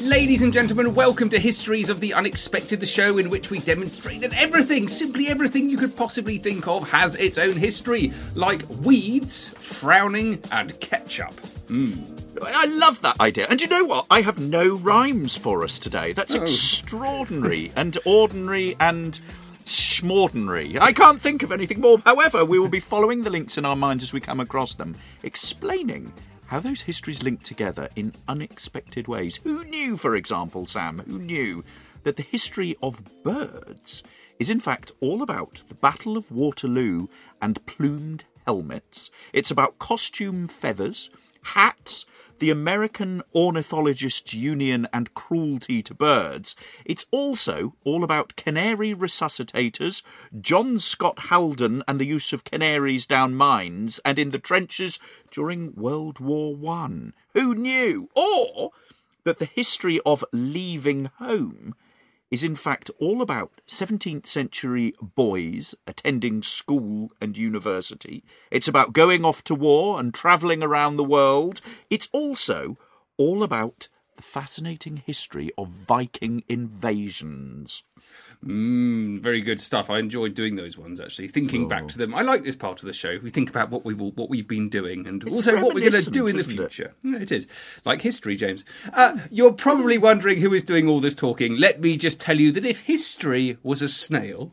Ladies and gentlemen, welcome to Histories of the Unexpected, the show in which we demonstrate that everything, simply everything you could possibly think of, has its own history, like weeds, frowning, and ketchup. Hmm. I love that idea. And you know what? I have no rhymes for us today. That's Oh. extraordinary and ordinary and schmordinary. I can't think of anything more. However, we will be following the links in our minds as we come across them, explaining how those histories link together in unexpected ways. Who knew, for example, Sam, who knew that the history of birds is in fact all about the Battle of Waterloo and plumed helmets? It's about costume feathers, hats, the American Ornithologists Union and cruelty to birds. It's also all about canary resuscitators, John Scott Haldane and the use of canaries down mines and in the trenches during World War One. Who knew? Or that the history of leaving home is in fact all about 17th century boys attending school and university. It's about going off to war and travelling around the world. It's also all about the fascinating history of Viking invasions. Mm, very good stuff. I enjoyed doing those ones actually. Thinking back to them, I like this part of the show. We think about what we've all, what we've been doing, and also what we're going to do in the reminiscent, isn't it? future. Yeah, it is like history, James. Uh, you're probably wondering who is doing all this talking. Let me just tell you that if history was a snail.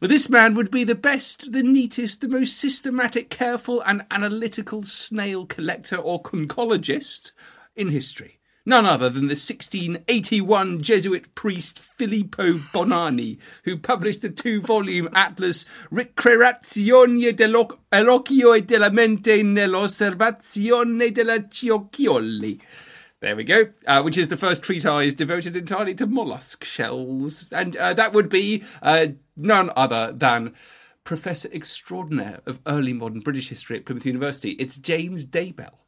well, This man would be the best, the neatest, the most systematic, careful, and analytical snail collector or conchologist in history. None other than the 1681 Jesuit priest Filippo Buonanni, who published the two volume atlas Ricreazione dell'occhio e della mente nell'osservazione della ciocchioli. There we go, uh, which is the first treatise devoted entirely to mollusk shells. And uh, that would be uh, none other than Professor Extraordinaire of early modern British history at Plymouth University. It's James Daybell.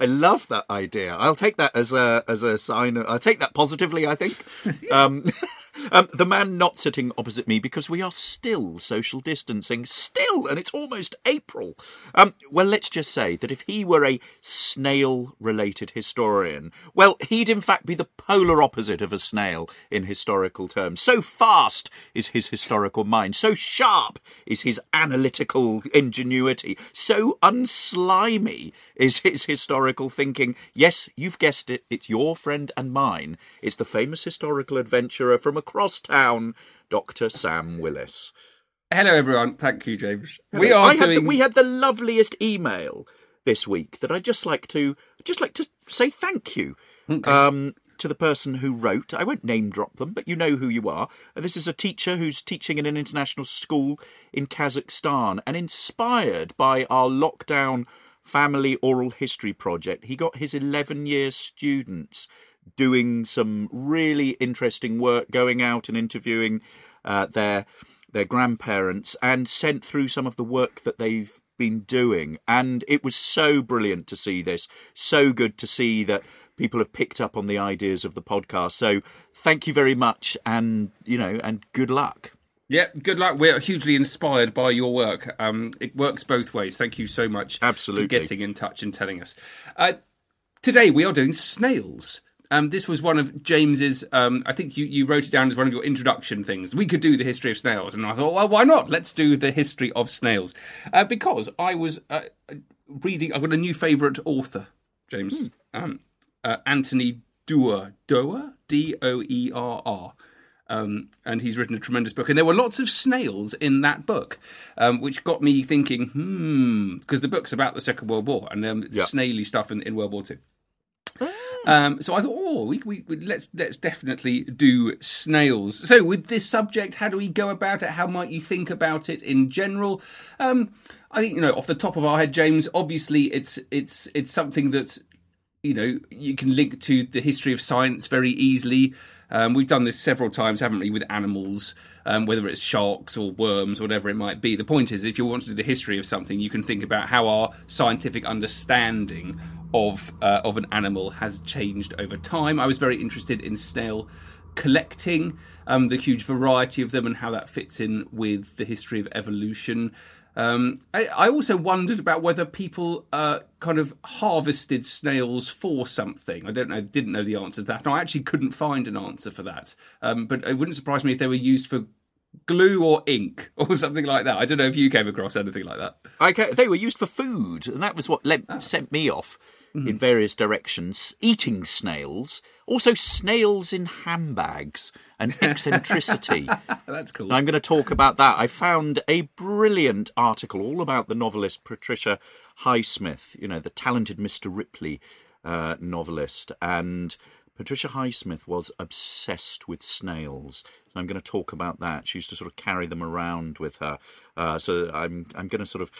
I love that idea. I'll take that as a as a sign. Of, I'll take that positively. I think. um, um, the man not sitting opposite me because we are still social distancing, still, and it's almost April. Um, well, let's just say that if he were a snail-related historian, well, he'd in fact be the polar opposite of a snail in historical terms. So fast is his historical mind. So sharp is his analytical ingenuity. So unslimy is his historical thinking. Yes, you've guessed it. It's your friend and mine. It's the famous historical adventurer from across town, Dr. Sam Willis. Hello, everyone. Thank you, James. We are I had the, doing. we had the loveliest email this week that I just like to just like to say thank you um, to the person who wrote. I won't name drop them, but you know who you are. This is a teacher who's teaching in an international school in Kazakhstan, and inspired by our lockdown family oral history project, he got his 11 year students doing some really interesting work, going out and interviewing uh, their their grandparents, and sent through some of the work that they've been doing. And it was so brilliant to see this. So good to see that people have picked up on the ideas of the podcast. So thank you very much, and you know, and good luck. Yeah, good luck. We're hugely inspired by your work. Um, it works both ways. Thank you so much Absolutely. for getting in touch and telling us. Uh, today we are doing snails. Um, this was one of James's. Um, I think you, you wrote it down as one of your introduction things. We could do the history of snails, and I thought, well, why not? Let's do the history of snails, uh, because I was uh, reading. I've got a new favourite author, James, um, uh, Anthony Doerr Doerr D O E R R. Um, and he's written a tremendous book. And there were lots of snails in that book, um, which got me thinking, hmm, because the book's about the Second World War and um, Yeah. snaily stuff in, in World War Two. Um, so I thought, oh, we, we, let's let's definitely do snails. So with this subject, how do we go about it? How might you think about it in general? Um, I think you know, off the top of our head, James. Obviously, it's it's it's something that you know you can link to the history of science very easily. Um, we've done this several times, haven't we, with animals, um, whether it's sharks or worms, or whatever it might be. The point is, if you want to do the history of something, you can think about how our scientific understanding of uh, of an animal has changed over time. I was very interested in snail collecting, um, the huge variety of them, and how that fits in with the history of evolution. Um, I, I also wondered about whether people uh, kind of harvested snails for something. I don't know, didn't know the answer to that. And I actually couldn't find an answer for that. Um, but it wouldn't surprise me if they were used for glue or ink or something like that. I don't know if you came across anything like that. I they were used for food, and that was what le- sent me off in various directions. Eating snails, also snails in handbags, and eccentricity. That's cool. And I'm going to talk about that. I found a brilliant article all about the novelist Patricia Highsmith, you know, the talented Mr. Ripley uh, novelist. And Patricia Highsmith was obsessed with snails. So I'm going to talk about that. She used to sort of carry them around with her. Uh, so I'm, I'm going to sort of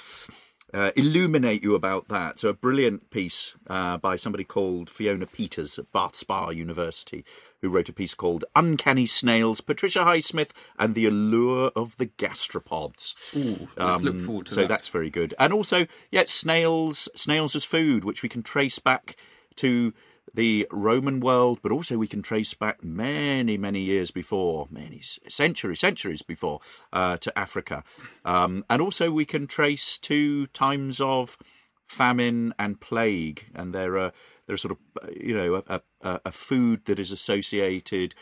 uh, illuminate you about that. So, a brilliant piece uh, by somebody called Fiona Peters at Bath Spa University, who wrote a piece called Uncanny Snails, Patricia Highsmith, and the Allure of the Gastropods. Ooh, let's look forward to Um, so that. that's very good. And also, yeah, snails, snails as food, which we can trace back to the Roman world, but also we can trace back many, many years before, many centuries, centuries before, uh, to Africa. Um, and also we can trace to times of famine and plague, and there are there are sort of you know a, a, a food that is associated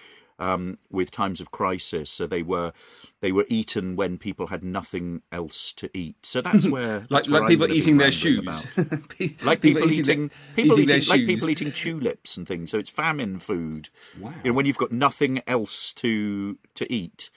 um, with times of crisis. So they were they were eaten when people had nothing else to eat. So that's where like that's where like people eating their shoes. Like people, eating, their- people eating eating, like people eating tulips and things. So it's famine food. Wow. You know, when you've got nothing else to to eat,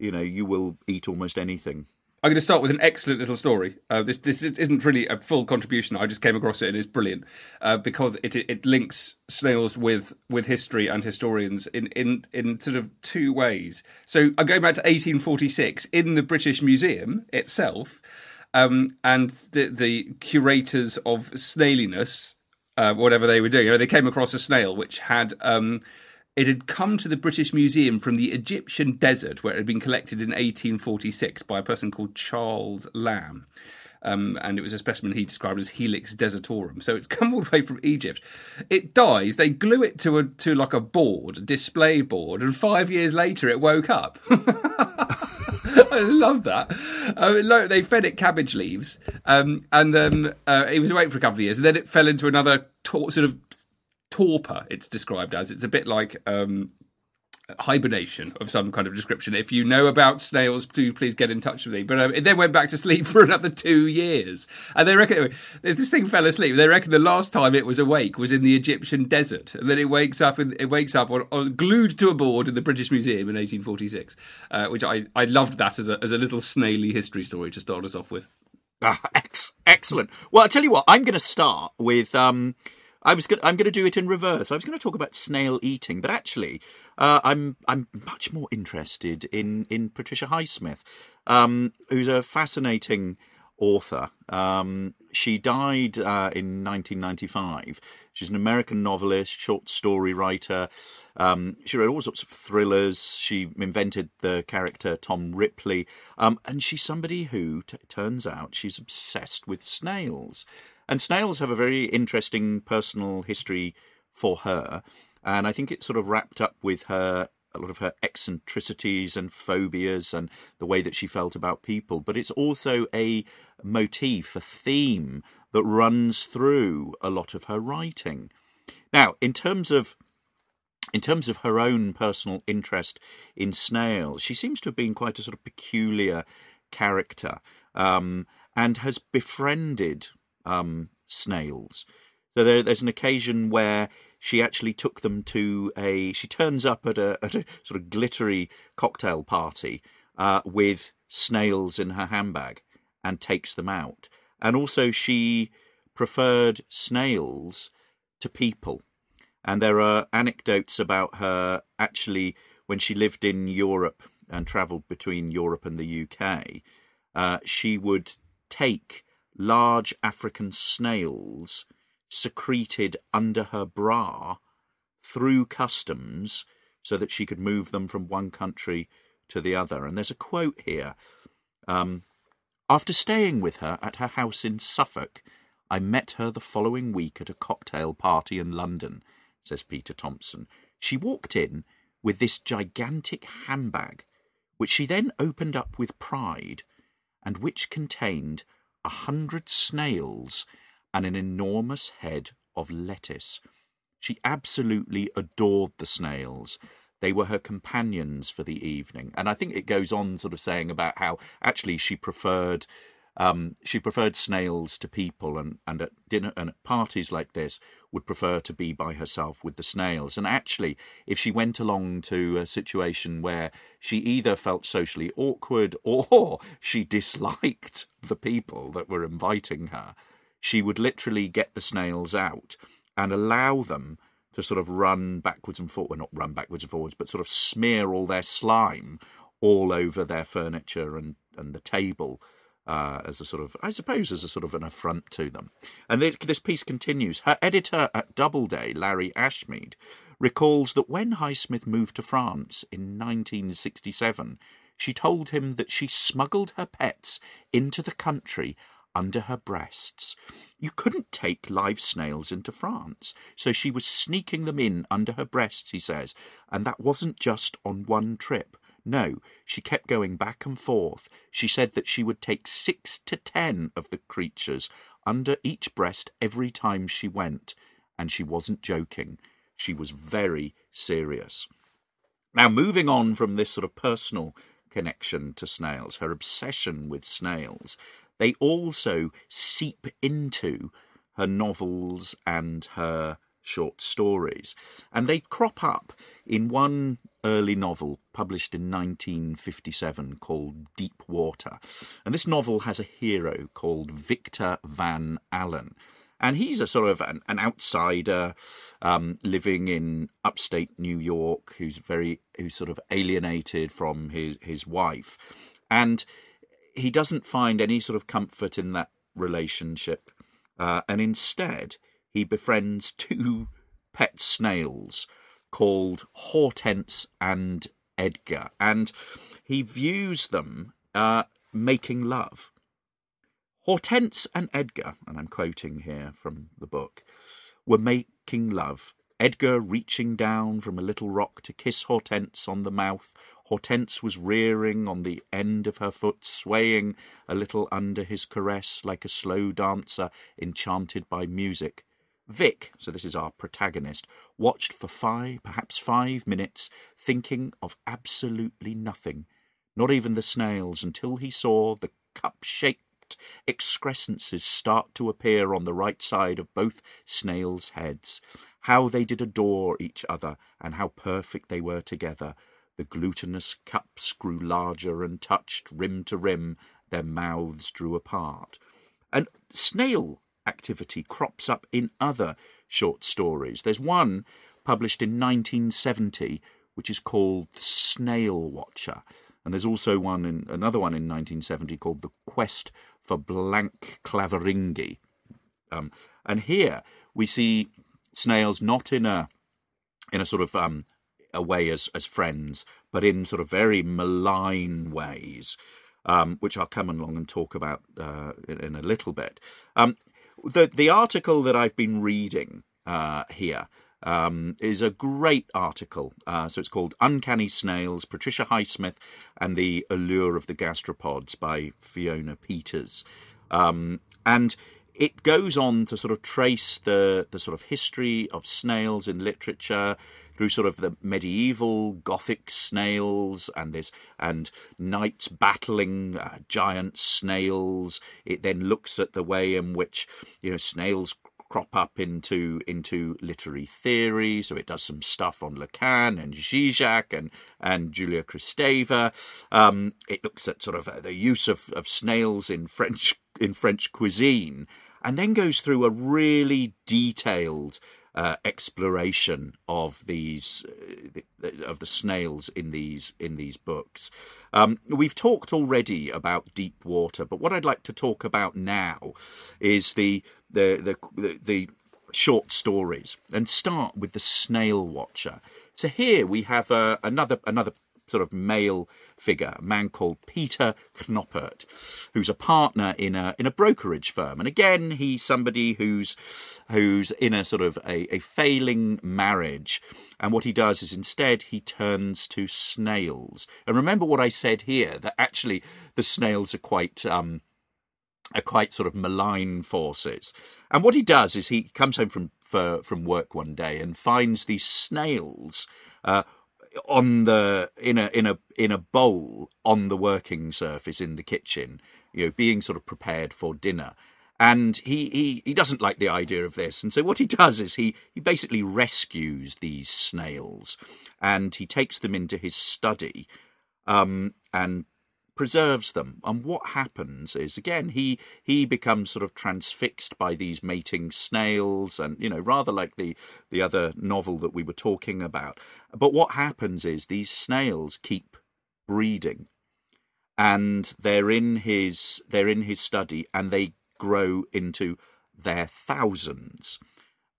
you know, you will eat almost anything. I'm going to start with an excellent little story. Uh, this this isn't really a full contribution. I just came across it and it's brilliant uh, because it it links snails with with history and historians in in in sort of two ways. So I'm going back to 1846 in the British Museum itself, um, and the the curators of snailiness, uh, whatever they were doing, you know, they came across a snail which had. Um, it had come to the British Museum from the Egyptian desert, where it had been collected in 1846 by a person called Charles Lamb. Um, and it was a specimen he described as Helix desertorum. So it's come all the way from Egypt. It dies. They glue it to a to like a board, a display board, and five years later it woke up. I love that. Lo- they fed it cabbage leaves, um, and um, uh, it was awake for a couple of years, and then it fell into another tor- sort of torpor. It's described as it's a bit like um, hibernation of some kind of description. If you know about snails, do please get in touch with me. But um, it then went back to sleep for another two years, and they reckon this thing fell asleep. They reckon the last time it was awake was in the Egyptian desert, and then it wakes up and it wakes up on, on, glued to a board in the British Museum in 1846, uh, which I I loved that as a as a little snaily history story to start us off with. Ah, ex- excellent. Well, I tell you what, I'm going to start with. Um, I was. Gonna, I'm going to do it in reverse. I was going to talk about snail eating, but actually, uh, I'm. I'm much more interested in in Patricia Highsmith, um, who's a fascinating author. Um, she died uh, in 1995. She's an American novelist, short story writer. Um, she wrote all sorts of thrillers. She invented the character Tom Ripley. Um, and she's somebody who, t- turns out, she's obsessed with snails. And snails have a very interesting personal history for her. And I think it's sort of wrapped up with her a lot of her eccentricities and phobias and the way that she felt about people, but it's also a motif, a theme that runs through a lot of her writing. Now, in terms of in terms of her own personal interest in snails, she seems to have been quite a sort of peculiar character um, and has befriended um, snails. So there, there's an occasion where she actually took them to a. She turns up at a, at a sort of glittery cocktail party uh, with snails in her handbag and takes them out. And also, she preferred snails to people. And there are anecdotes about her actually when she lived in Europe and travelled between Europe and the UK. Uh, she would take large African snails secreted under her bra through customs so that she could move them from one country to the other. And there's a quote here. Um, After staying with her at her house in Suffolk, I met her the following week at a cocktail party in London, says Peter Thompson. She walked in with this gigantic handbag, which she then opened up with pride, and which contained a hundred snails and an enormous head of lettuce. She absolutely adored the snails. They were her companions for the evening. And I think it goes on sort of saying about how actually she preferred um, she preferred snails to people and, and at dinner and at parties like this would prefer to be by herself with the snails. And actually, if she went along to a situation where she either felt socially awkward or she disliked the people that were inviting her, she would literally get the snails out and allow them to sort of run backwards and forwards, well, not run backwards and forwards, but sort of smear all their slime all over their furniture and, and the table uh, as a sort of, I suppose, as a sort of an affront to them. And this, this piece continues. Her editor at Doubleday, Larry Ashmead, recalls that when Highsmith moved to France in 1967, she told him that she smuggled her pets into the country under her breasts. You couldn't take live snails into France, so she was sneaking them in under her breasts, he says, and that wasn't just on one trip. No, she kept going back and forth. She said that she would take six to ten of the creatures under each breast every time she went, and she wasn't joking. She was very serious. Now, moving on from this sort of personal connection to snails, her obsession with snails, they also seep into her novels and her short stories. And they crop up in one early novel published in 1957 called Deep Water. And this novel has a hero called Victor Van Allen. And he's a sort of an, an outsider um, living in upstate New York who's very, who's sort of alienated from his, his wife. And he doesn't find any sort of comfort in that relationship. Uh, and instead, he befriends two pet snails called Hortense and Edgar, and he views them uh, making love. Hortense and Edgar, and I'm quoting here from the book, were making love. Edgar reaching down from a little rock to kiss Hortense on the mouth. Hortense was rearing on the end of her foot, swaying a little under his caress like a slow dancer enchanted by music. Vic, so this is our protagonist, watched for five, perhaps five minutes, thinking of absolutely nothing, not even the snails, until he saw the cup shaped excrescences start to appear on the right side of both snails' heads. How they did adore each other, and how perfect they were together. The glutinous cups grew larger and touched rim to rim, their mouths drew apart. And snail activity crops up in other short stories. There's one published in 1970 which is called The Snail Watcher, and there's also one in another one in 1970 called The Quest for Blank Claveringi. Um, and here we see snails not in a in a sort of um, a way as as friends, but in sort of very malign ways, um, which I'll come along and talk about uh, in, in, a little bit. Um, the the article that I've been reading uh, here um, is a great article. Uh, so it's called Uncanny Snails, Patricia Highsmith and the Allure of the Gastropods by Fiona Peters. Um, and it goes on to sort of trace the, the sort of history of snails in literature, through sort of the medieval Gothic snails and this and knights battling uh, giant snails. It then looks at the way in which you know snails crop up into into literary theory. So it does some stuff on Lacan and Zizek and and Julia Kristeva. Um, it looks at sort of uh, the use of, of snails in French in French cuisine, and then goes through a really detailed uh, exploration of these uh, of the snails in these in these books. Um, we've talked already about deep water, but what I'd like to talk about now is the the the, the, the short stories and start with the Snail Watcher. So here we have uh, another another sort of male figure, a man called Peter Knoppert, who's a partner in a in a brokerage firm. And again, he's somebody who's who's in a sort of a, a failing marriage. And what he does is instead he turns to snails. And remember what I said here that actually the snails are quite um, are quite sort of malign forces. And what he does is he comes home from for, from work one day and finds these snails uh, on the in a in a in a bowl on the working surface in the kitchen, you know, being sort of prepared for dinner. And he, he, he doesn't like the idea of this. And so what he does is he, he basically rescues these snails and he takes them into his study um, and preserves them. And what happens is, again, he he becomes sort of transfixed by these mating snails, and you know, rather like the the other novel that we were talking about. But what happens is these snails keep breeding, and they're in his they're in his study, and they grow into their thousands.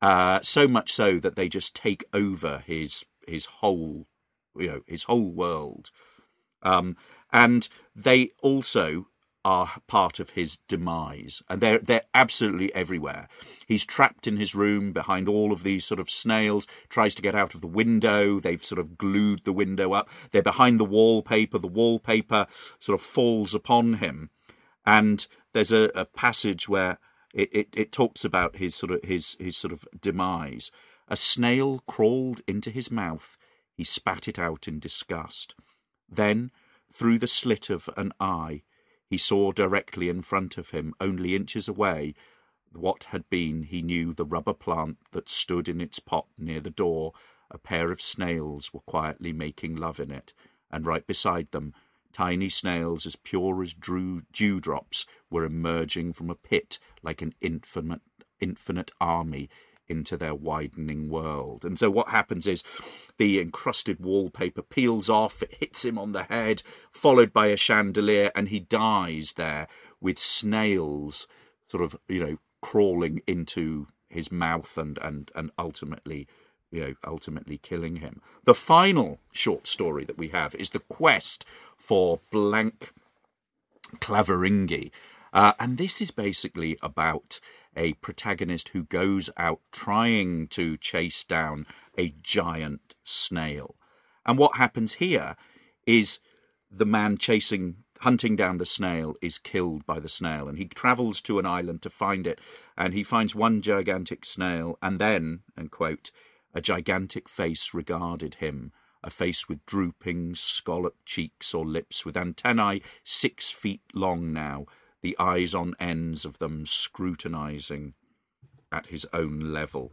Uh, so much so that they just take over his his whole you know his whole world. Um, and they also are part of his demise, and they're they're absolutely everywhere. He's trapped in his room behind all of these sort of snails. Tries to get out of the window. They've sort of glued the window up. They're behind the wallpaper. The wallpaper sort of falls upon him, and there's a, a passage where it, it, it talks about his sort of his his sort of demise. A snail crawled into his mouth. He spat it out in disgust. Then through the slit of an eye, he saw directly in front of him, only inches away, what had been, he knew, the rubber plant that stood in its pot near the door. A pair of snails were quietly making love in it, and right beside them, tiny snails as pure as dewdrops were emerging from a pit like an infinite, infinite army into their widening world. And so what happens is the encrusted wallpaper peels off, it hits him on the head, followed by a chandelier, and he dies there with snails sort of, you know, crawling into his mouth and, and, and ultimately you know, ultimately killing him. The final short story that we have is the quest for blank Claveringi. Uh, and this is basically about a protagonist who goes out trying to chase down a giant snail. And what happens here is the man chasing hunting down the snail is killed by the snail and he travels to an island to find it and he finds one gigantic snail and then and quote a gigantic face regarded him a face with drooping scalloped cheeks or lips with antennae six feet long now the eyes on ends of them scrutinizing at his own level.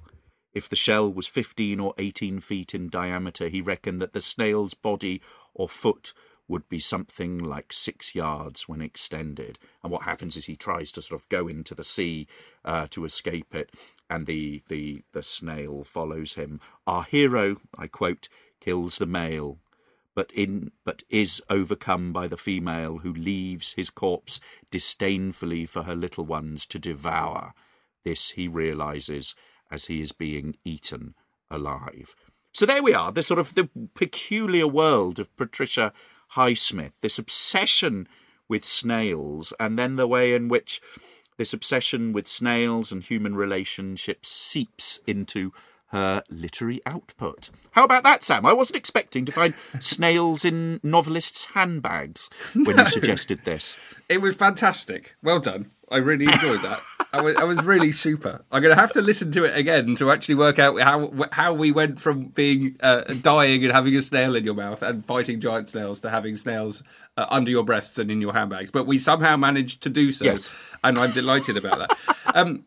If the shell was fifteen or eighteen feet in diameter, he reckoned that the snail's body or foot would be something like six yards when extended. And what happens is he tries to sort of go into the sea uh, to escape it, and the, the, the snail follows him. Our hero, I quote, kills the male, but in but is overcome by the female who leaves his corpse disdainfully for her little ones to devour. This he realizes as he is being eaten alive. So there we are, the sort of the peculiar world of Patricia Highsmith, this obsession with snails, and then the way in which this obsession with snails and human relationships seeps into her literary output. How about that, Sam? I wasn't expecting to find snails in novelists' handbags when you suggested this. It was fantastic. Well done. I really enjoyed that. I was, I was really super. I'm going to have to listen to it again to actually work out how how we went from being uh, dying and having a snail in your mouth and fighting giant snails to having snails uh, under your breasts and in your handbags. But we somehow managed to do so, Yes. and I'm delighted about that. Um,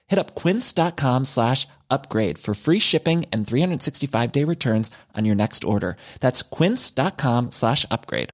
Hit up quince.com slash upgrade for free shipping and 365 day returns on your next order. That's quince.com slash upgrade.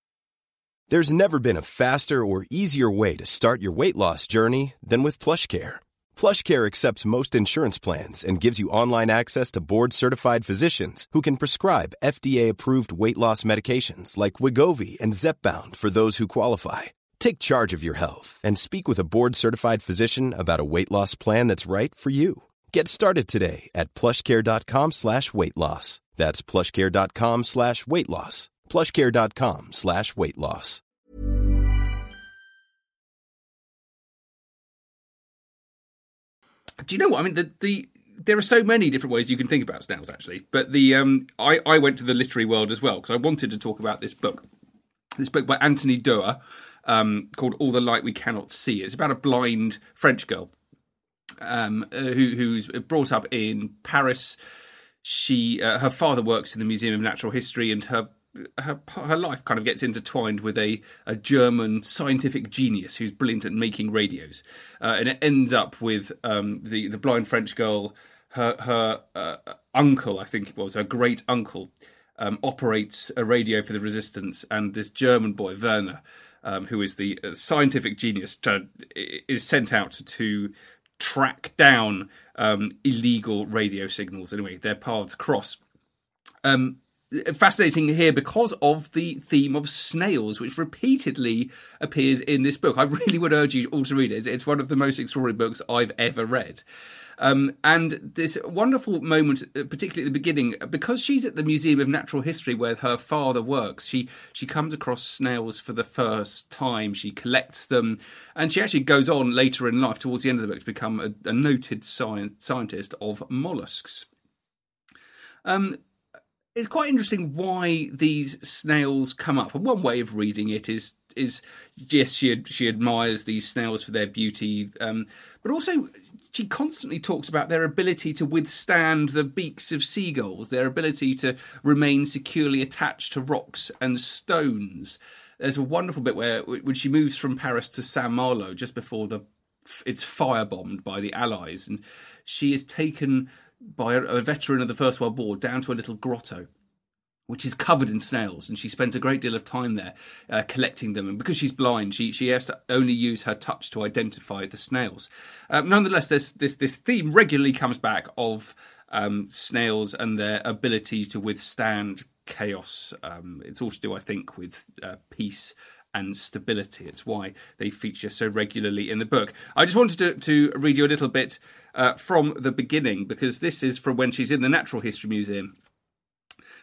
There's never been a faster or easier way to start your weight loss journey than with PlushCare. PlushCare accepts most insurance plans and gives you online access to board-certified physicians who can prescribe FDA-approved weight loss medications like Wegovy and Zepbound for those who qualify. Take charge of your health and speak with a board-certified physician about a weight loss plan that's right for you. Get started today at plushcare.com slash weight loss. That's plushcare.com slash weight loss. plushcare.com slash weight loss. do you know what I mean? The, the there are so many different ways you can think about snails, actually. But the um, I I went to the literary world as well because I wanted to talk about this book, this book by Anthony Doerr, um, called "All the Light We Cannot See." It's about a blind French girl um, uh, who who's brought up in Paris. She uh, her father works in the Museum of Natural History, and her her her life kind of gets intertwined with a, a German scientific genius who's brilliant at making radios, uh, and it ends up with um, the the blind French girl. Her her uh, uncle, I think it was her great uncle, um, operates a radio for the resistance, and this German boy Werner, um, who is the uh, scientific genius, to, is sent out to track down um, illegal radio signals. Anyway, their paths cross. Um, fascinating here because of the theme of snails, which repeatedly appears in this book. I really would urge you all to read it. It's one of the most extraordinary books I've ever read. Um, and this wonderful moment, uh, particularly at the beginning, because she's at the Museum of Natural History where her father works, she she comes across snails for the first time. She collects them, and she actually goes on later in life, towards the end of the book, to become a, a noted sci- scientist of mollusks. Um, it's quite interesting why these snails come up. And one way of reading it is is yes, she she admires these snails for their beauty, um, but also she constantly talks about their ability to withstand the beaks of seagulls, their ability to remain securely attached to rocks and stones. There's a wonderful bit where when she moves from Paris to Saint Malo just before the it's firebombed by the Allies, and she is taken by a, veteran of the First World War down to a little grotto which is covered in snails, and she spends a great deal of time there uh, collecting them. And because she's blind, she she has to only use her touch to identify the snails. Um, nonetheless, this this this theme regularly comes back of um, snails and their ability to withstand chaos. Um, it's all to do, I think, with uh, peace and stability. It's why they feature so regularly in the book. I just wanted to, to read you a little bit uh, from the beginning because this is from when she's in the Natural History Museum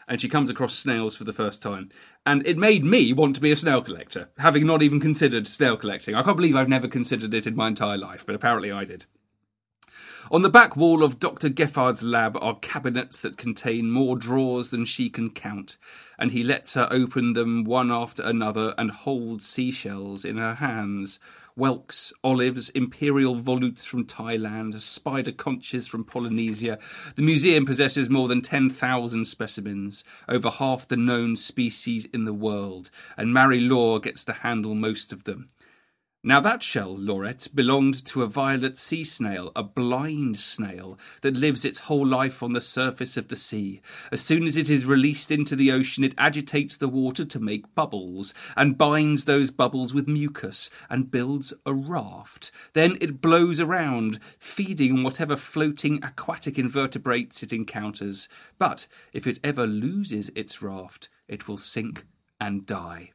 and she comes across snails for the first time. And it made me want to be a snail collector, having not even considered snail collecting. I can't believe I've never considered it in my entire life, but apparently I did. On the back wall of Dr. Geffard's lab are cabinets that contain more drawers than she can count, and he lets her open them one after another and hold seashells in her hands. Whelks, olives, imperial volutes from Thailand, spider conches from Polynesia. The museum possesses more than 10,000 specimens, over half the known species in the world, and Marie-Laure gets to handle most of them. Now, that shell, Laurette, belonged to a violet sea snail, a blind snail that lives its whole life on the surface of the sea. As soon as it is released into the ocean, it agitates the water to make bubbles, and binds those bubbles with mucus, and builds a raft. Then it blows around, feeding on whatever floating aquatic invertebrates it encounters. But if it ever loses its raft, it will sink and die.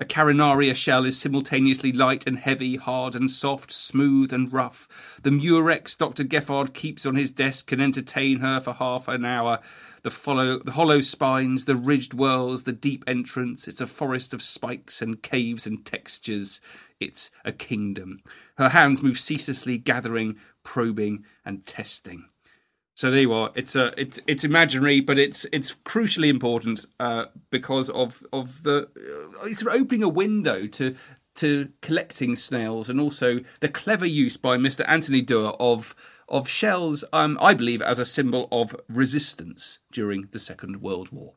A carinaria shell is simultaneously light and heavy, hard and soft, smooth and rough. The murex Dr. Geffard keeps on his desk can entertain her for half an hour. The, follow, the hollow spines, the ridged whorls, the deep entrance. It's a forest of spikes and caves and textures. It's a kingdom. Her hands move ceaselessly, gathering, probing, and testing. So there you are. It's a it's it's imaginary, but it's it's crucially important uh, because of of the uh, it's opening a window to to collecting snails and also the clever use by Mr. Anthony Doerr of of shells. Um, I believe as a symbol of resistance during the Second World War.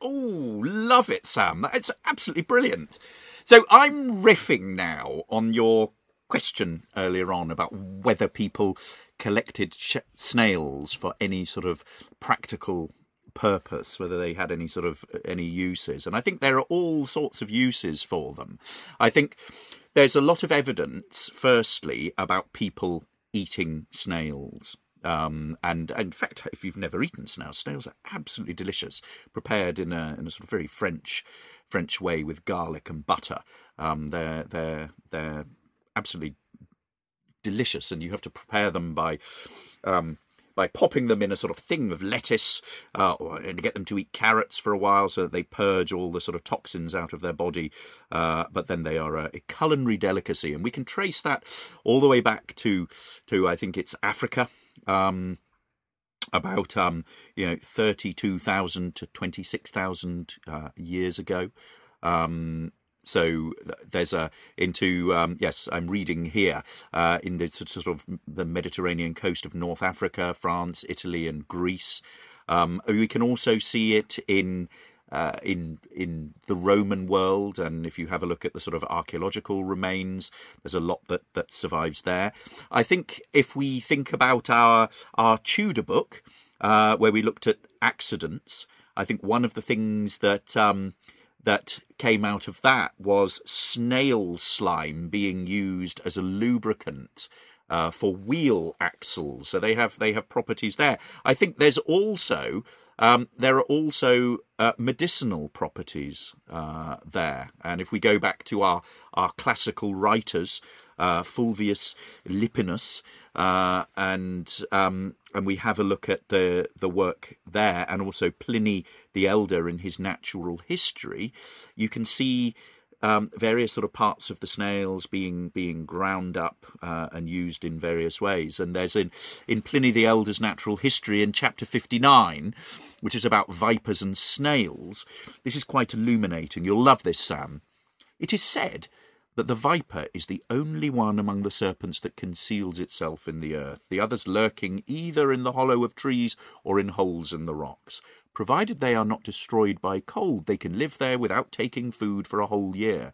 Oh, love it, Sam. It's absolutely brilliant. So I'm riffing now on your question earlier on about whether people collected sh- snails for any sort of practical purpose, whether they had any sort of any uses. And I think there are all sorts of uses for them. I think there's a lot of evidence, firstly, about people eating snails. Um, and, and, in fact, if you've never eaten snails, snails are absolutely delicious, prepared in a, in a sort of very French French way with garlic and butter. Um, they're they're they're absolutely delicious, and you have to prepare them by. Um, by popping them in a sort of thing of lettuce uh, and to get them to eat carrots for a while so that they purge all the sort of toxins out of their body. Uh, but then they are a, a, culinary delicacy, and we can trace that all the way back to, to I think it's Africa. Um, about um, you know thirty two thousand to twenty six thousand uh, years ago. Um, so there's a into um, yes, I'm reading here uh, in the sort of the Mediterranean coast of North Africa, France, Italy, and Greece. Um, we can also see it in uh, in in the Roman world, and if you have a look at the sort of archaeological remains, there's a lot that that survives there. I think if we think about our our Tudor book, uh, where we looked at accidents, I think one of the things that um, that came out of that was snail slime being used as a lubricant uh, for wheel axles. So they have they have properties there. I think there's also um, there are also uh, medicinal properties uh, there, and if we go back to our our classical writers, uh, Fulvius Lippinus, uh, and um, and we have a look at the the work there, and also Pliny the Elder in his Natural History, you can see um, various sort of parts of the snails being being ground up uh, and used in various ways. And there's in in Pliny the Elder's Natural History in chapter fifty nine, which is about vipers and snails. This is quite illuminating. You'll love this, Sam. It is said that the viper is the only one among the serpents that conceals itself in the earth, the others lurking either in the hollow of trees or in holes in the rocks. Provided they are not destroyed by cold, they can live there without taking food for a whole year.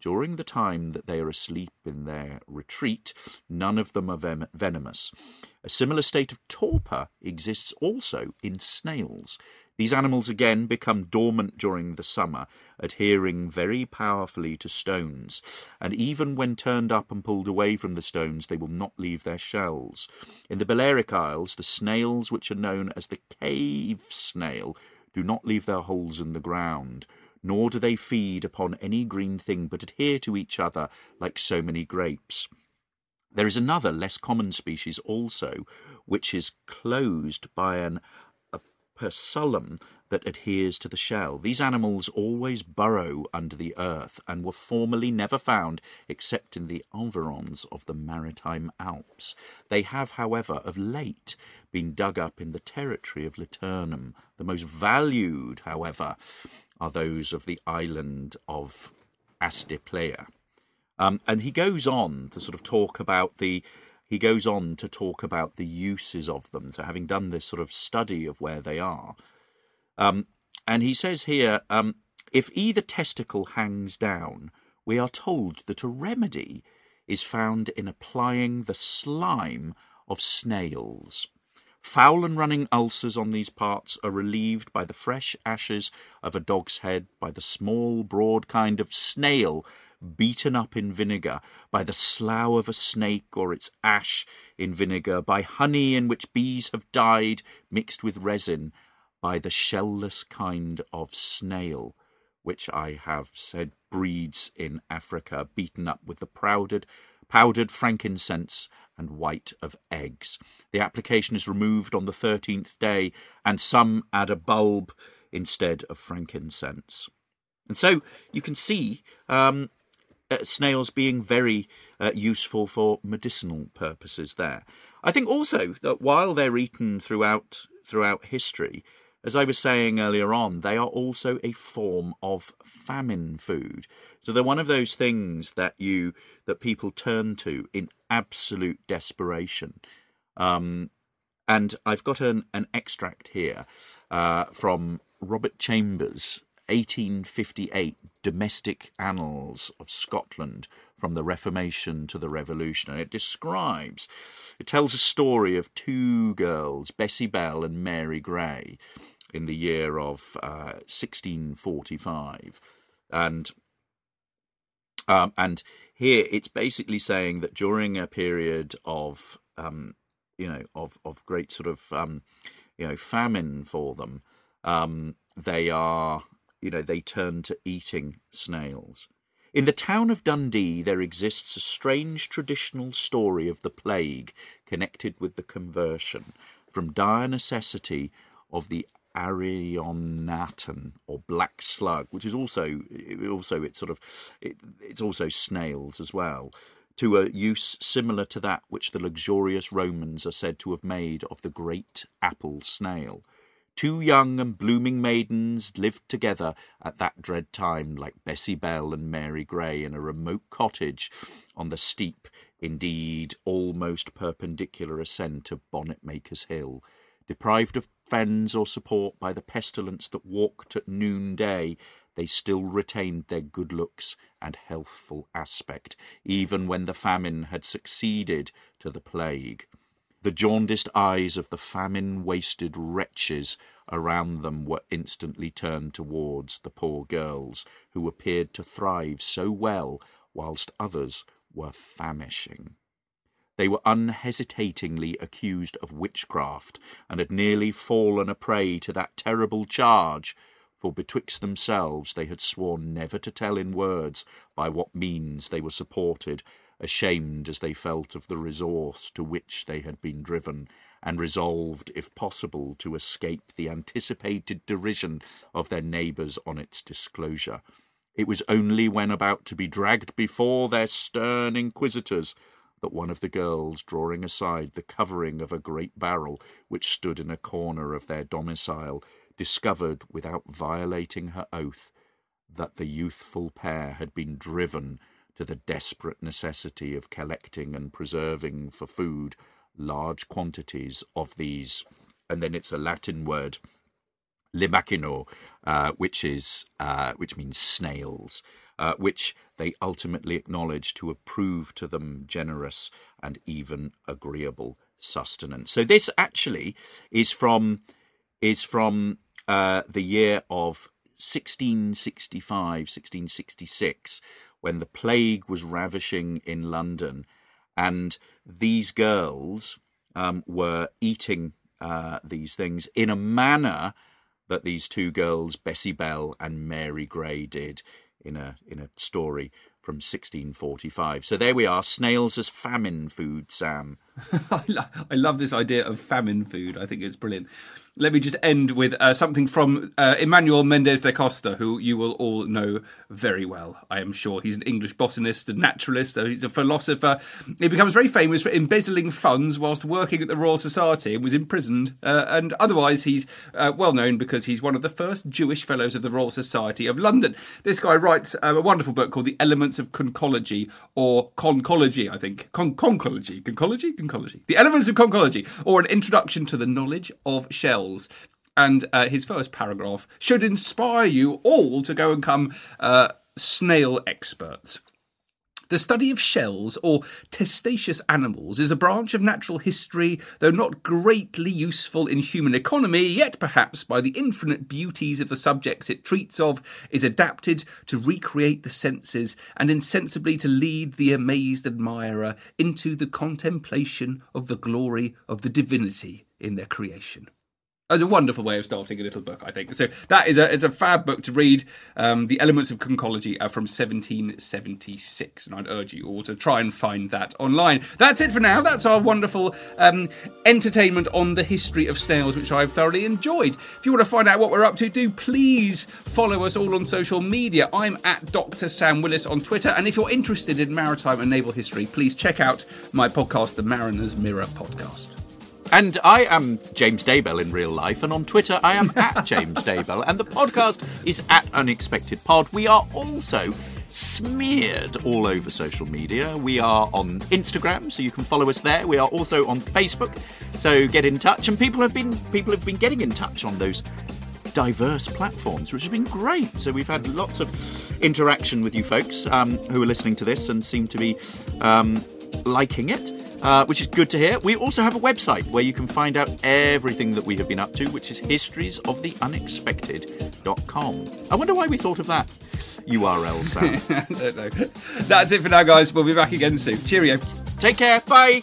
During the time that they are asleep in their retreat, none of them are ven- venomous. A similar state of torpor exists also in snails. These animals again become dormant during the summer, adhering very powerfully to stones, and even when turned up and pulled away from the stones, they will not leave their shells. In the Balearic Isles, the snails, which are known as the cave snail, do not leave their holes in the ground, nor do they feed upon any green thing, but adhere to each other like so many grapes. There is another less common species also, which is closed by an operculum that adheres to the shell. These animals always burrow under the earth and were formerly never found except in the environs of the maritime Alps. They have, however, of late been dug up in the territory of Liternum. The most valued, however, are those of the island of Astypleia. Um, and he goes on to sort of talk about the he goes on to talk about the uses of them. So, having done this sort of study of where they are, um, and he says here, um, if either testicle hangs down, we are told that a remedy is found in applying the slime of snails. Foul and running ulcers on these parts are relieved by the fresh ashes of a dog's head, by the small, broad kind of snail beaten up in vinegar, by the slough of a snake or its ash in vinegar, by honey in which bees have died mixed with resin, by the shellless kind of snail, which I have said breeds in Africa, beaten up with the powdered, powdered frankincense and white of eggs. The application is removed on the thirteenth day, and some add a bulb instead of frankincense. And so you can see um, uh, snails being very uh, useful for medicinal purposes there. I think also that while they're eaten throughout throughout history, as I was saying earlier on, they are also a form of famine food. So they're one of those things that you that people turn to in absolute desperation. Um, and I've got an, an extract here uh, from Robert Chambers' 1858 Domestic Annals of Scotland from the Reformation to the Revolution. And it describes, it tells a story of two girls, Bessie Bell and Mary Gray, in the year of uh, 1645. And um, and here it's basically saying that during a period of, um, you know, of, of great sort of, um, you know, famine for them, um, they are, you know, they turn to eating snails. In the town of Dundee, there exists a strange traditional story of the plague connected with the conversion, from dire necessity of the Arion ater or black slug, which is also also it's sort of it, it's also snails as well, to a use similar to that which the luxurious Romans are said to have made of the great apple snail. Two young and blooming maidens lived together at that dread time, like Bessie Bell and Mary Gray, in a remote cottage on the steep, indeed almost perpendicular ascent of Bonnetmakers Hill Deprived of friends or support by the pestilence that walked at noonday, they still retained their good looks and healthful aspect, even when the famine had succeeded to the plague. The jaundiced eyes of the famine wasted wretches around them were instantly turned towards the poor girls, who appeared to thrive so well, whilst others were famishing. They were unhesitatingly accused of witchcraft, and had nearly fallen a prey to that terrible charge, for betwixt themselves they had sworn never to tell in words by what means they were supported, ashamed as they felt of the resource to which they had been driven, and resolved, if possible, to escape the anticipated derision of their neighbours on its disclosure. It was only when about to be dragged before their stern inquisitors that one of the girls, drawing aside the covering of a great barrel which stood in a corner of their domicile, discovered, without violating her oath, that the youthful pair had been driven to the desperate necessity of collecting and preserving for food large quantities of these, and then it's a Latin word, limacino, uh, which is uh, which means snails uh, which they ultimately acknowledge to have proved to them generous and even agreeable sustenance. So this actually is from is from uh, the year of 1665, 1666, when the plague was ravishing in London, and these girls um, were eating uh, these things in a manner that these two girls, Bessie Bell and Mary Gray, did in a in a story from 1645. So there we are, snails as famine food, Sam. I love this idea of famine food. I think it's brilliant. Let me just end with uh, something from uh, Emmanuel Mendes da Costa, who you will all know very well, I am sure. He's an English botanist, a naturalist, he's a philosopher. He becomes very famous for embezzling funds whilst working at the Royal Society and was imprisoned. Uh, and otherwise, he's uh, well known because he's one of the first Jewish Fellows of the Royal Society of London. This guy writes uh, a wonderful book called The Elements of Conchology, or Conchology, I think. Con- conchology? Conchology? Conchology. The Elements of Conchology, or An Introduction to the Knowledge of Shells and uh, his first paragraph should inspire you all to go and come uh, snail experts. The study of shells or testaceous animals is a branch of natural history, though not greatly useful in human economy, yet perhaps by the infinite beauties of the subjects it treats of, is adapted to recreate the senses and insensibly to lead the amazed admirer into the contemplation of the glory of the divinity in their creation. That's a wonderful way of starting a little book, I think. So that is a it's a fab book to read. Um, the Elements of Conchology are from 1776, and I'd urge you all to try and find that online. That's it for now. That's our wonderful um, entertainment on the history of snails, which I've thoroughly enjoyed. If you want to find out what we're up to, do please follow us all on social media. I'm at Dr. Sam Willis on Twitter, and if you're interested in maritime and naval history, please check out my podcast, the Mariner's Mirror podcast. And I am James Daybell in real life, and on Twitter I am at James Daybell, and the podcast is at Unexpected Pod. We are also smeared all over social media. We are on Instagram, so you can follow us there. We are also on Facebook, so get in touch. And people have been people have been getting in touch on those diverse platforms, which has been great. So we've had lots of interaction with you folks um, who are listening to this and seem to be um, liking it uh, which is good to hear. We also have a website where you can find out everything that we have been up to, which is historiesoftheunexpected.com. I wonder why we thought of that URL, Sam. I don't know. That's it for now, guys. We'll be back again soon. Cheerio. Take care. Bye.